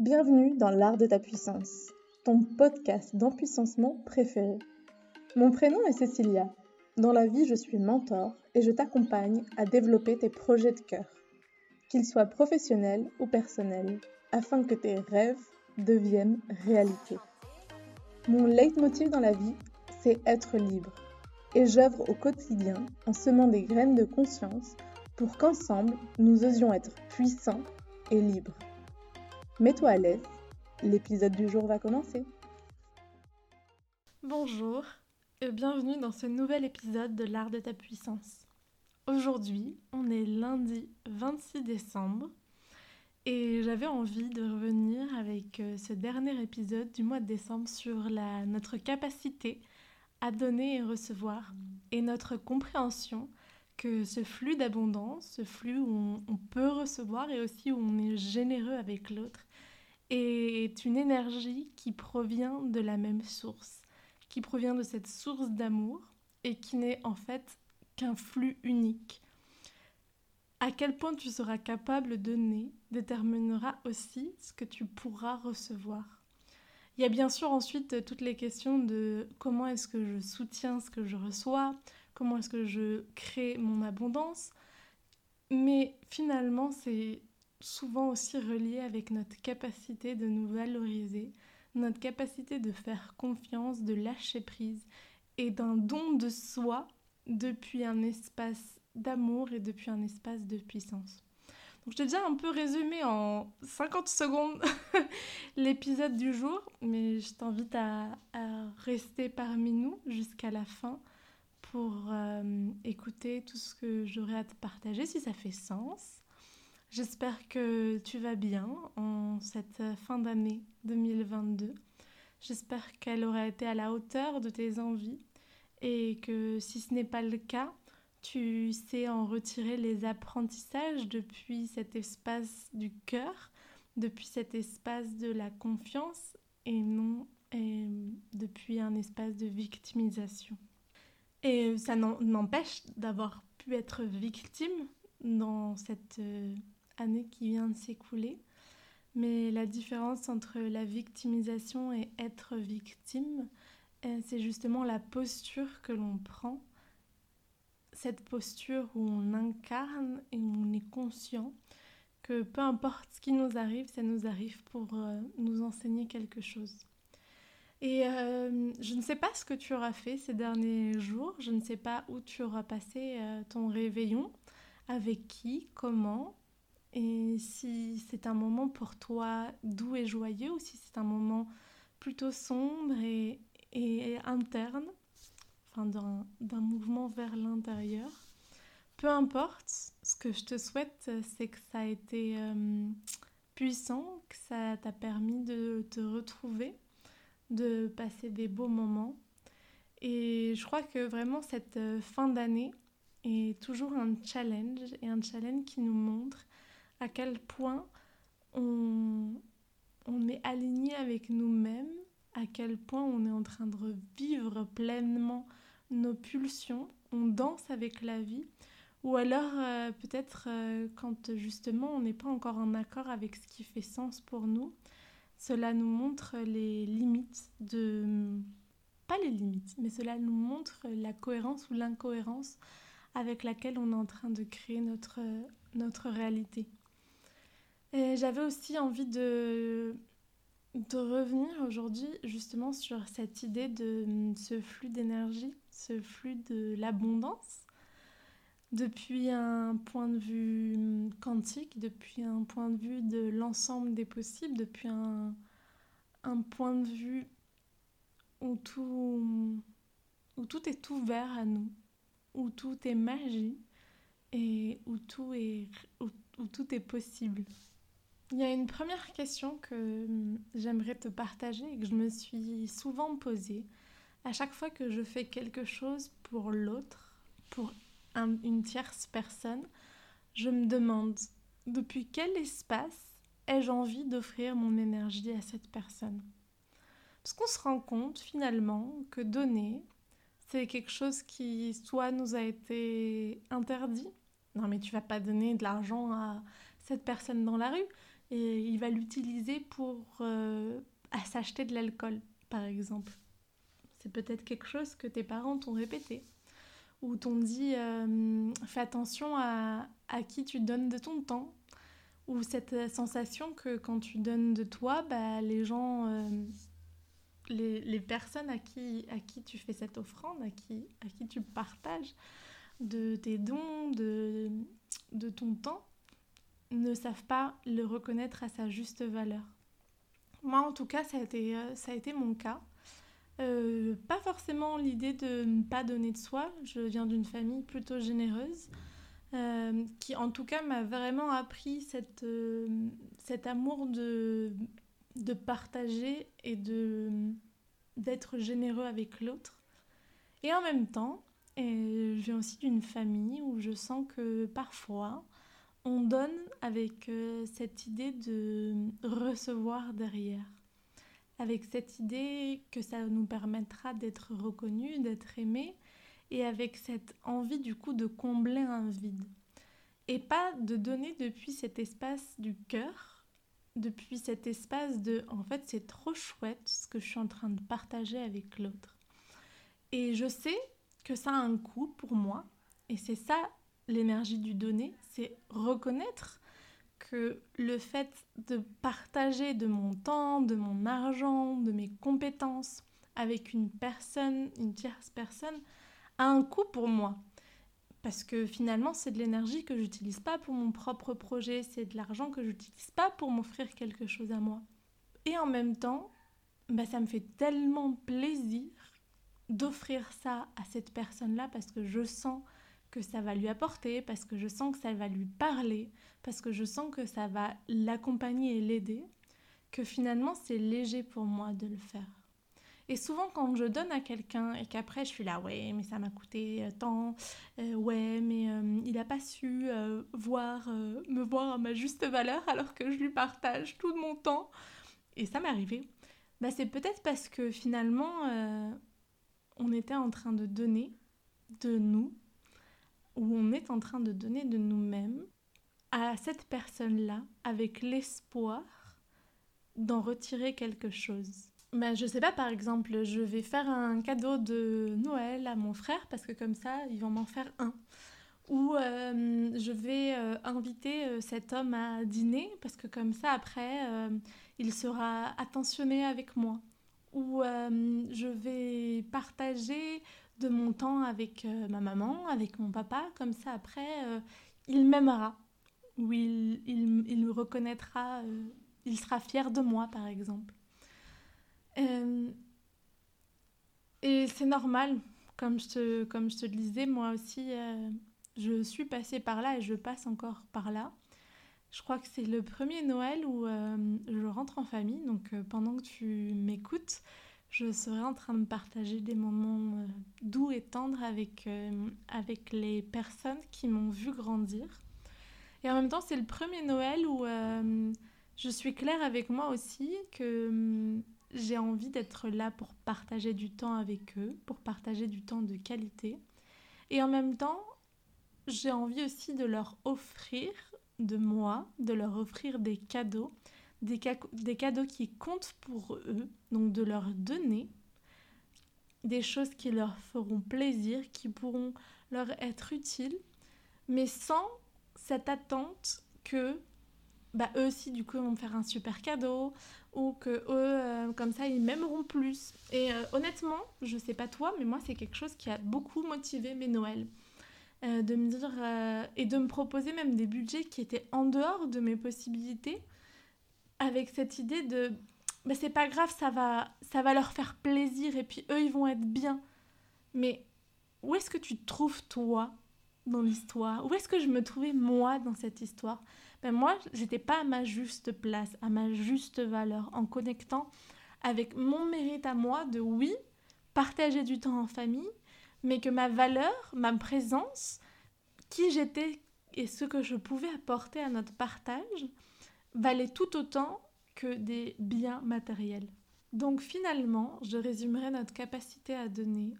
Bienvenue dans l'art de ta puissance, ton podcast d'empuissancement préféré. Mon prénom est Cécilia. Dans la vie, je suis mentor et je t'accompagne à développer tes projets de cœur, qu'ils soient professionnels ou personnels, afin que tes rêves deviennent réalité. Mon leitmotiv dans la vie, c'est être libre. Et j'œuvre au quotidien en semant des graines de conscience pour qu'ensemble, nous osions être puissants et libres. Mets-toi à l'aise, l'épisode du jour va commencer. Bonjour et bienvenue dans ce nouvel épisode de l'art de ta puissance. Aujourd'hui, on est lundi 26 décembre et j'avais envie de revenir avec euh, ce dernier épisode du mois de décembre sur la, notre capacité à donner et recevoir et notre compréhension que ce flux d'abondance, ce flux où on, peut recevoir et aussi où on est généreux avec l'autre, est une énergie qui provient de la même source, qui provient de cette source d'amour et qui n'est en fait qu'un flux unique. À quel point tu seras capable de donner déterminera aussi ce que tu pourras recevoir. Il y a bien sûr ensuite toutes les questions de comment est-ce que je soutiens ce que je reçois, comment est-ce que je crée mon abondance. Mais finalement, c'est souvent aussi relié avec notre capacité de nous valoriser, notre capacité de faire confiance, de lâcher prise et d'un don de soi depuis un espace d'amour et depuis un espace de puissance. Donc je t'ai déjà un peu résumé en 50 secondes l'épisode du jour, mais je t'invite à, rester parmi nous jusqu'à la fin pour euh, écouter tout ce que j'aurai à te partager, si ça fait sens. J'espère que tu vas bien en cette fin d'année 2022. J'espère qu'elle aura été à la hauteur de tes envies et que si ce n'est pas le cas, tu sais en retirer les apprentissages depuis cet espace du cœur, depuis cet espace de la confiance et non depuis un espace de victimisation. Et ça n'empêche d'avoir pu être victime dans cette année qui vient de s'écouler. Mais la différence entre la victimisation et être victime, euh, c'est justement la posture que l'on prend. Cette posture où on incarne et où on est conscient que peu importe ce qui nous arrive, ça nous arrive pour euh, nous enseigner quelque chose. Et euh, je ne sais pas ce que tu auras fait ces derniers jours, je ne sais pas où tu auras passé ton réveillon, avec qui, comment, et si c'est un moment pour toi doux et joyeux ou si c'est un moment plutôt sombre et, et interne, enfin d'un mouvement vers l'intérieur. Peu importe, ce que je te souhaite, c'est que ça a été euh, puissant, que ça t'a permis de te retrouver de passer des beaux moments. Et je crois que vraiment cette euh, fin d'année est toujours un challenge et un challenge qui nous montre à quel point on, on est aligné avec nous-mêmes, à quel point on est en train de vivre pleinement nos pulsions, on danse avec la vie, ou alors euh, peut-être euh, quand justement on n'est pas encore en accord avec ce qui fait sens pour nous, cela nous montre les limites de... Pas les limites, mais cela nous montre la cohérence ou l'incohérence avec laquelle on est en train de créer notre, notre réalité. Et j'avais aussi envie de, de revenir aujourd'hui justement sur cette idée de ce flux d'énergie, ce flux de l'abondance depuis un point de vue quantique, depuis un point de vue de l'ensemble des possibles, depuis un, point de vue où tout, où tout est ouvert à nous, où tout est magie et où tout est, où, tout est possible. Il y a une première question que j'aimerais te partager et que je me suis souvent posée. À chaque fois que je fais quelque chose pour l'autre, pour une tierce personne, je me demande depuis quel espace ai-je envie d'offrir mon énergie à cette personne? Parce qu'on se rend compte finalement que donner, c'est quelque chose qui soit nous a été interdit. Non mais tu vas pas donner de l'argent à cette personne dans la rue, et il va l'utiliser pour s'acheter de l'alcool, par exemple. C'est peut-être quelque chose que tes parents t'ont répété ou t'ont dit fais attention à, à, qui tu donnes de ton temps ou cette sensation que quand tu donnes de toi, bah, les gens les, personnes à qui, à qui tu fais cette offrande, à qui, à qui tu partages de tes dons, de, de ton temps, ne savent pas le reconnaître à sa juste valeur. Moi, en tout cas, ça a été, euh, ça a été mon cas. Euh, pas forcément l'idée de ne pas donner de soi. Je viens d'une famille plutôt généreuse, euh, qui en tout cas m'a vraiment appris cette, cet amour de, de partager et de d'être généreux avec l'autre. Et en même temps, je viens aussi d'une famille où je sens que parfois on donne avec euh, cette idée de recevoir derrière, avec cette idée que ça nous permettra d'être reconnus, d'être aimés, et avec cette envie du coup de combler un vide. Et pas de donner depuis cet espace du cœur, depuis cet espace de en fait c'est trop chouette ce que je suis en train de partager avec l'autre. Et je sais que ça a un coût pour moi et c'est ça l'énergie du donner, c'est reconnaître que le fait de partager de mon temps, de mon argent, de mes compétences avec une personne, une tierce personne, a un coût pour moi parce que finalement c'est de l'énergie que j'utilise pas pour mon propre projet, c'est de l'argent que j'utilise pas pour m'offrir quelque chose à moi. Et en même temps, bah, ça me fait tellement plaisir d'offrir ça à cette personne-là parce que je sens que ça va lui apporter, parce que je sens que ça va lui parler, parce que je sens que ça va l'accompagner et l'aider, que finalement c'est léger pour moi de le faire. Et souvent, quand je donne à quelqu'un et qu'après je suis là, ouais, mais ça m'a coûté euh, tant, euh, ouais, mais euh, il n'a pas su voir, me voir à ma juste valeur alors que je lui partage tout mon temps. Et ça m'est arrivé. Bah, c'est peut-être parce que finalement, on était en train de donner de nous, ou on est en train de donner de nous-mêmes à cette personne-là avec l'espoir d'en retirer quelque chose. Ben, je sais pas, par exemple, je vais faire un cadeau de Noël à mon frère parce que comme ça, ils vont m'en faire un. Ou euh, je vais euh, inviter euh, cet homme à dîner parce que comme ça, après, il sera attentionné avec moi. Ou je vais partager de mon temps avec ma maman, avec mon papa, comme ça, après, il m'aimera. Ou il, il, il me reconnaîtra, il sera fier de moi, par exemple. Euh, et c'est normal, comme je, te, comme je te le disais, moi aussi, euh, je suis passée par là et je passe encore par là. Je crois que c'est le premier Noël où euh, je rentre en famille, donc pendant que tu m'écoutes, je serai en train de partager des moments doux et tendres avec, avec les personnes qui m'ont vu grandir. Et en même temps, c'est le premier Noël où je suis claire avec moi aussi que j'ai envie d'être là pour partager du temps avec eux, pour partager du temps de qualité. Et en même temps, j'ai envie aussi de leur offrir de moi, de leur offrir des cadeaux, des, cadeaux qui comptent pour eux, donc de leur donner des choses qui leur feront plaisir, qui pourront leur être utiles, mais sans cette attente que bah, eux aussi du coup vont faire un super cadeau ou que eux euh, comme ça ils m'aimeront plus. Et euh, honnêtement je sais pas toi mais moi c'est quelque chose qui a beaucoup motivé mes Noëls. Euh, de me dire et de me proposer même des budgets qui étaient en dehors de mes possibilités avec cette idée de bah, c'est pas grave ça va ça va leur faire plaisir et puis eux ils vont être bien. Mais où est-ce que tu te trouves toi dans l'histoire? Où est-ce que je me trouvais moi dans cette histoire? Ben moi, j'étais pas à ma juste place, à ma juste valeur, en connectant avec mon mérite à moi de oui, partager du temps en famille, mais que ma valeur, ma présence, qui j'étais et ce que je pouvais apporter à notre partage valait tout autant que des biens matériels. Donc finalement, je résumerai notre capacité à donner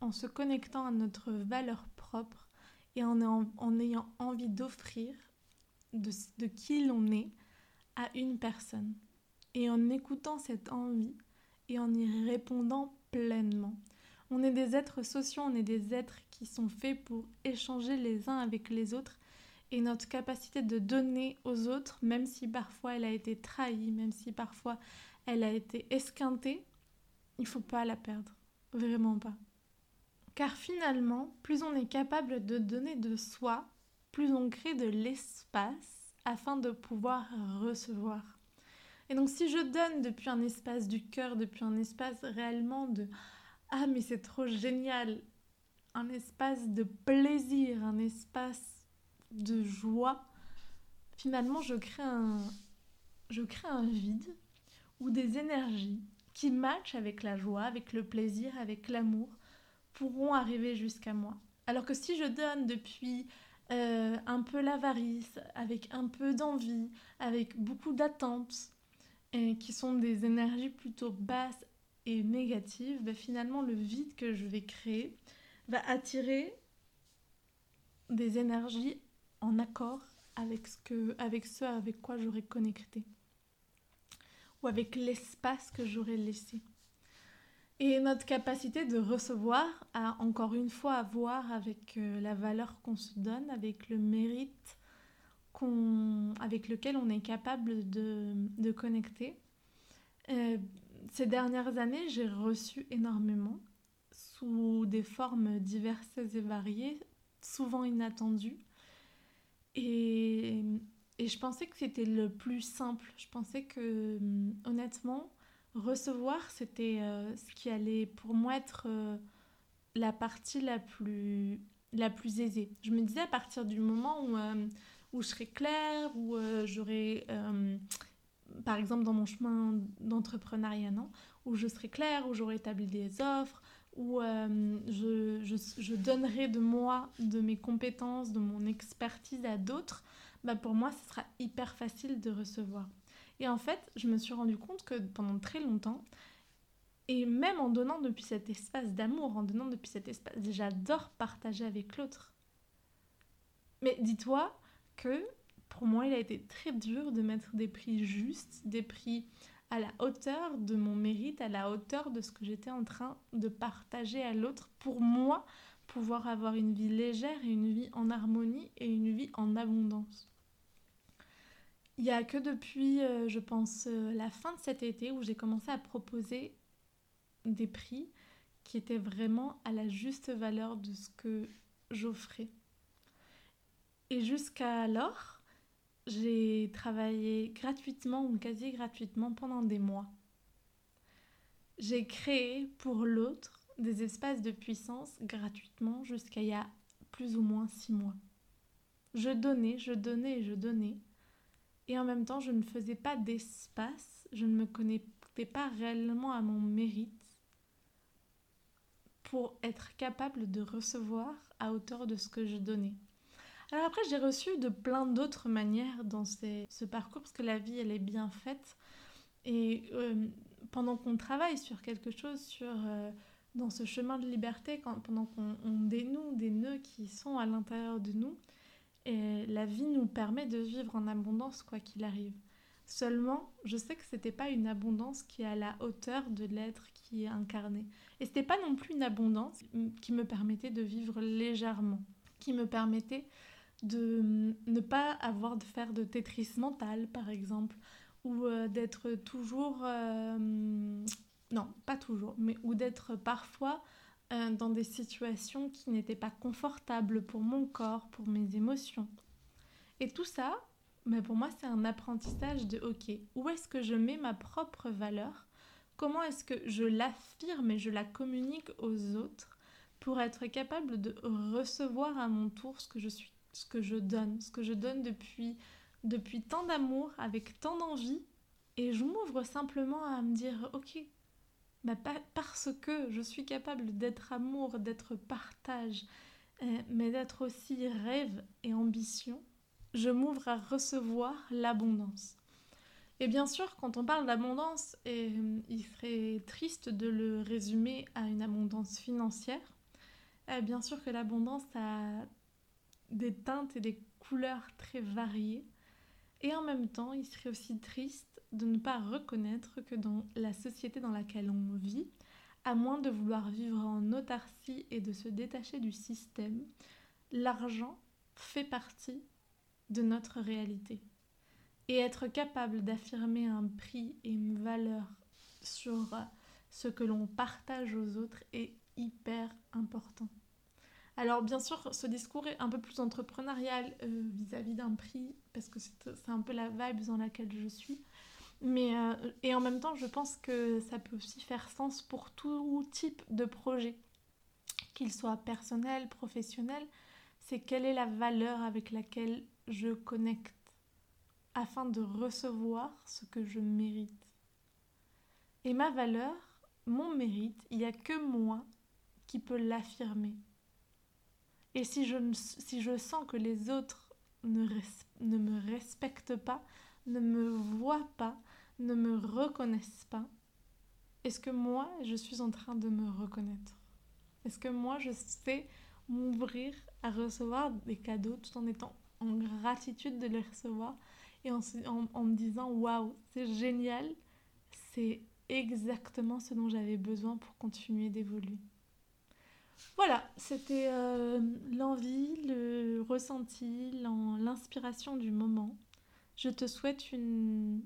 en se connectant à notre valeur propre et en, ayant envie d'offrir de, qui l'on est à une personne. Et en écoutant cette envie et en y répondant pleinement. On est des êtres sociaux, on est des êtres qui sont faits pour échanger les uns avec les autres. Et notre capacité de donner aux autres, même si parfois elle a été trahie, même si parfois elle a été esquintée, il faut pas la perdre. Vraiment pas. Car finalement, plus on est capable de donner de soi, plus on crée de l'espace afin de pouvoir recevoir. Et donc si je donne depuis un espace du cœur, depuis un espace réellement de ⁇ Ah mais c'est trop génial !⁇ un espace de plaisir, un espace de joie, finalement je crée un, vide ou des énergies qui matchent avec la joie, avec le plaisir, avec l'amour, pourront arriver jusqu'à moi. Alors que si je donne depuis euh, un peu l'avarice, avec un peu d'envie, avec beaucoup d'attentes, qui sont des énergies plutôt basses et négatives, ben finalement le vide que je vais créer va attirer des énergies en accord avec ce, que, avec ce avec quoi j'aurais connecté ou avec l'espace que j'aurais laissé. Et notre capacité de recevoir a encore une fois à voir avec euh, la valeur qu'on se donne, avec le mérite avec lequel on est capable de, connecter. Euh, ces dernières années, j'ai reçu énormément, sous des formes diverses et variées, souvent inattendues. Et, et je pensais que c'était le plus simple. Je pensais que, honnêtement, recevoir, c'était euh, ce qui allait pour moi être euh, la partie la plus, la plus aisée. Je me disais à partir du moment où, euh, où je serais claire, où j'aurais, par exemple dans mon chemin d'entrepreneuriat, non où je serais claire, où j'aurais établi des offres, où je, je, je, donnerai de moi, de mes compétences, de mon expertise à d'autres, bah pour moi, ce sera hyper facile de recevoir. Et en fait, je me suis rendu compte que pendant très longtemps, et même en donnant depuis cet espace d'amour, en donnant depuis cet espace, j'adore partager avec l'autre. Mais dis-toi que pour moi, il a été très dur de mettre des prix justes, des prix à la hauteur de mon mérite, à la hauteur de ce que j'étais en train de partager à l'autre pour moi pouvoir avoir une vie légère et une vie en harmonie et une vie en abondance. Il n'y a que depuis, euh, je pense, euh, la fin de cet été où j'ai commencé à proposer des prix qui étaient vraiment à la juste valeur de ce que j'offrais. Et jusqu'à alors, j'ai travaillé gratuitement ou quasi gratuitement pendant des mois. J'ai créé pour l'autre des espaces de puissance gratuitement jusqu'à il y a plus ou moins six mois. Je donnais, je donnais je donnais et en même temps, je ne faisais pas d'espace, je ne me connectais pas réellement à mon mérite pour être capable de recevoir à hauteur de ce que je donnais. Alors après, j'ai reçu de plein d'autres manières dans ce parcours, parce que la vie, elle est bien faite. Et euh, pendant qu'on travaille sur quelque chose, sur, euh, dans ce chemin de liberté, pendant qu'on dénoue des nœuds qui sont à l'intérieur de nous, la vie nous permet de vivre en abondance quoi qu'il arrive. Seulement, je sais que c'était pas une abondance qui est à la hauteur de l'être qui est incarné. Et c'était pas non plus une abondance qui me permettait de vivre légèrement, qui me permettait de ne pas avoir de faire de tétris mental, par exemple, ou euh, d'être toujours... Euh, non, pas toujours, mais ou d'être parfois euh, dans des situations qui n'étaient pas confortables pour mon corps, pour mes émotions. Et tout ça, mais pour moi, c'est un apprentissage de OK, où est-ce que je mets ma propre valeur? Comment est-ce que je l'affirme et je la communique aux autres pour être capable de recevoir à mon tour ce que je suis, ce que je donne, ce que je donne depuis depuis tant d'amour, avec tant d'envie, et je m'ouvre simplement à me dire OK, bah, parce que je suis capable d'être amour, d'être partage, euh, mais d'être aussi rêve et ambition, je m'ouvre à recevoir l'abondance. Et bien sûr, quand on parle d'abondance, euh, il serait triste de le résumer à une abondance financière. Euh, bien sûr que l'abondance a des teintes et des couleurs très variées. Et en même temps, il serait aussi triste de ne pas reconnaître que dans la société dans laquelle on vit, à moins de vouloir vivre en autarcie et de se détacher du système, l'argent fait partie de notre réalité. Et être capable d'affirmer un prix et une valeur sur ce que l'on partage aux autres est hyper important. Alors bien sûr, ce discours est un peu plus entrepreneurial euh, vis-à-vis d'un prix, parce que c'est un peu la vibe dans laquelle je suis. Mais, euh, et en même temps, je pense que ça peut aussi faire sens pour tout type de projet, qu'il soit personnel, professionnel. C'est quelle est la valeur avec laquelle je connecte afin de recevoir ce que je mérite. Et ma valeur, mon mérite, il n'y a que moi qui peux l'affirmer. Et si je, si je sens que les autres ne, me respectent pas, ne me voient pas, ne me reconnaissent pas, est-ce que moi, je suis en train de me reconnaître? Est-ce que moi, je sais m'ouvrir à recevoir des cadeaux tout en étant en gratitude de les recevoir et en, en me disant waouh, c'est génial, c'est exactement ce dont j'avais besoin pour continuer d'évoluer? Voilà, c'était euh, l'envie, le ressenti, l'inspiration du moment. Je te souhaite une,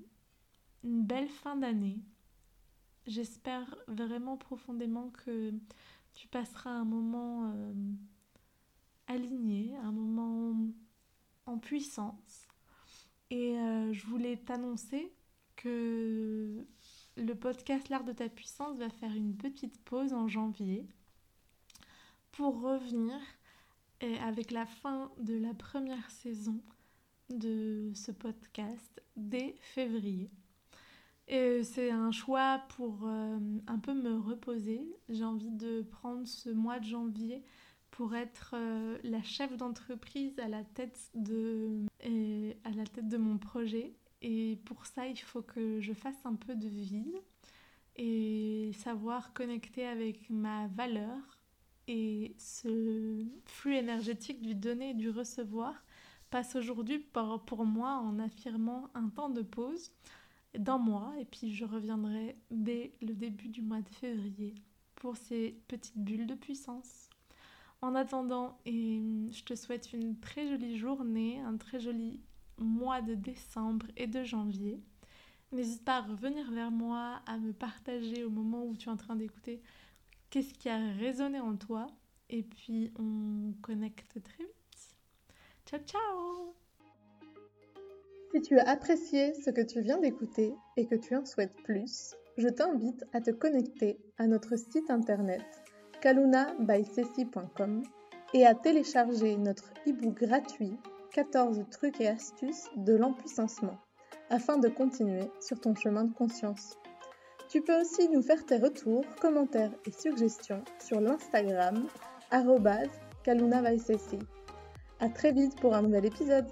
belle fin d'année. J'espère vraiment profondément que tu passeras un moment euh, aligné, un moment en puissance. Et euh, je voulais t'annoncer que le podcast L'Art de ta puissance va faire une petite pause en janvier pour revenir avec la fin de la première saison de ce podcast dès février. Et c'est un choix pour euh, un peu me reposer. J'ai envie de prendre ce mois de janvier pour être euh, la chef d'entreprise à la tête de à la tête de mon projet. Et pour ça, il faut que je fasse un peu de vide et savoir connecter avec ma valeur, et ce flux énergétique du donner et du recevoir passe aujourd'hui pour, pour moi en affirmant un temps de pause d'un mois et puis je reviendrai dès le début du mois de février pour ces petites bulles de puissance. En attendant, et je te souhaite une très jolie journée, un très joli mois de décembre et de janvier. N'hésite pas à revenir vers moi, à me partager au moment où tu es en train d'écouter qu'est-ce qui a résonné en toi. Et puis on connecte très vite. Ciao ciao Si tu as apprécié ce que tu viens d'écouter et que tu en souhaites plus, je t'invite à te connecter à notre site internet kalunabysessi.com et à télécharger notre e-book gratuit 14 trucs et astuces de l'empuissancement afin de continuer sur ton chemin de conscience. Tu peux aussi nous faire tes retours, commentaires et suggestions sur l'Instagram kaluna A très vite pour un nouvel épisode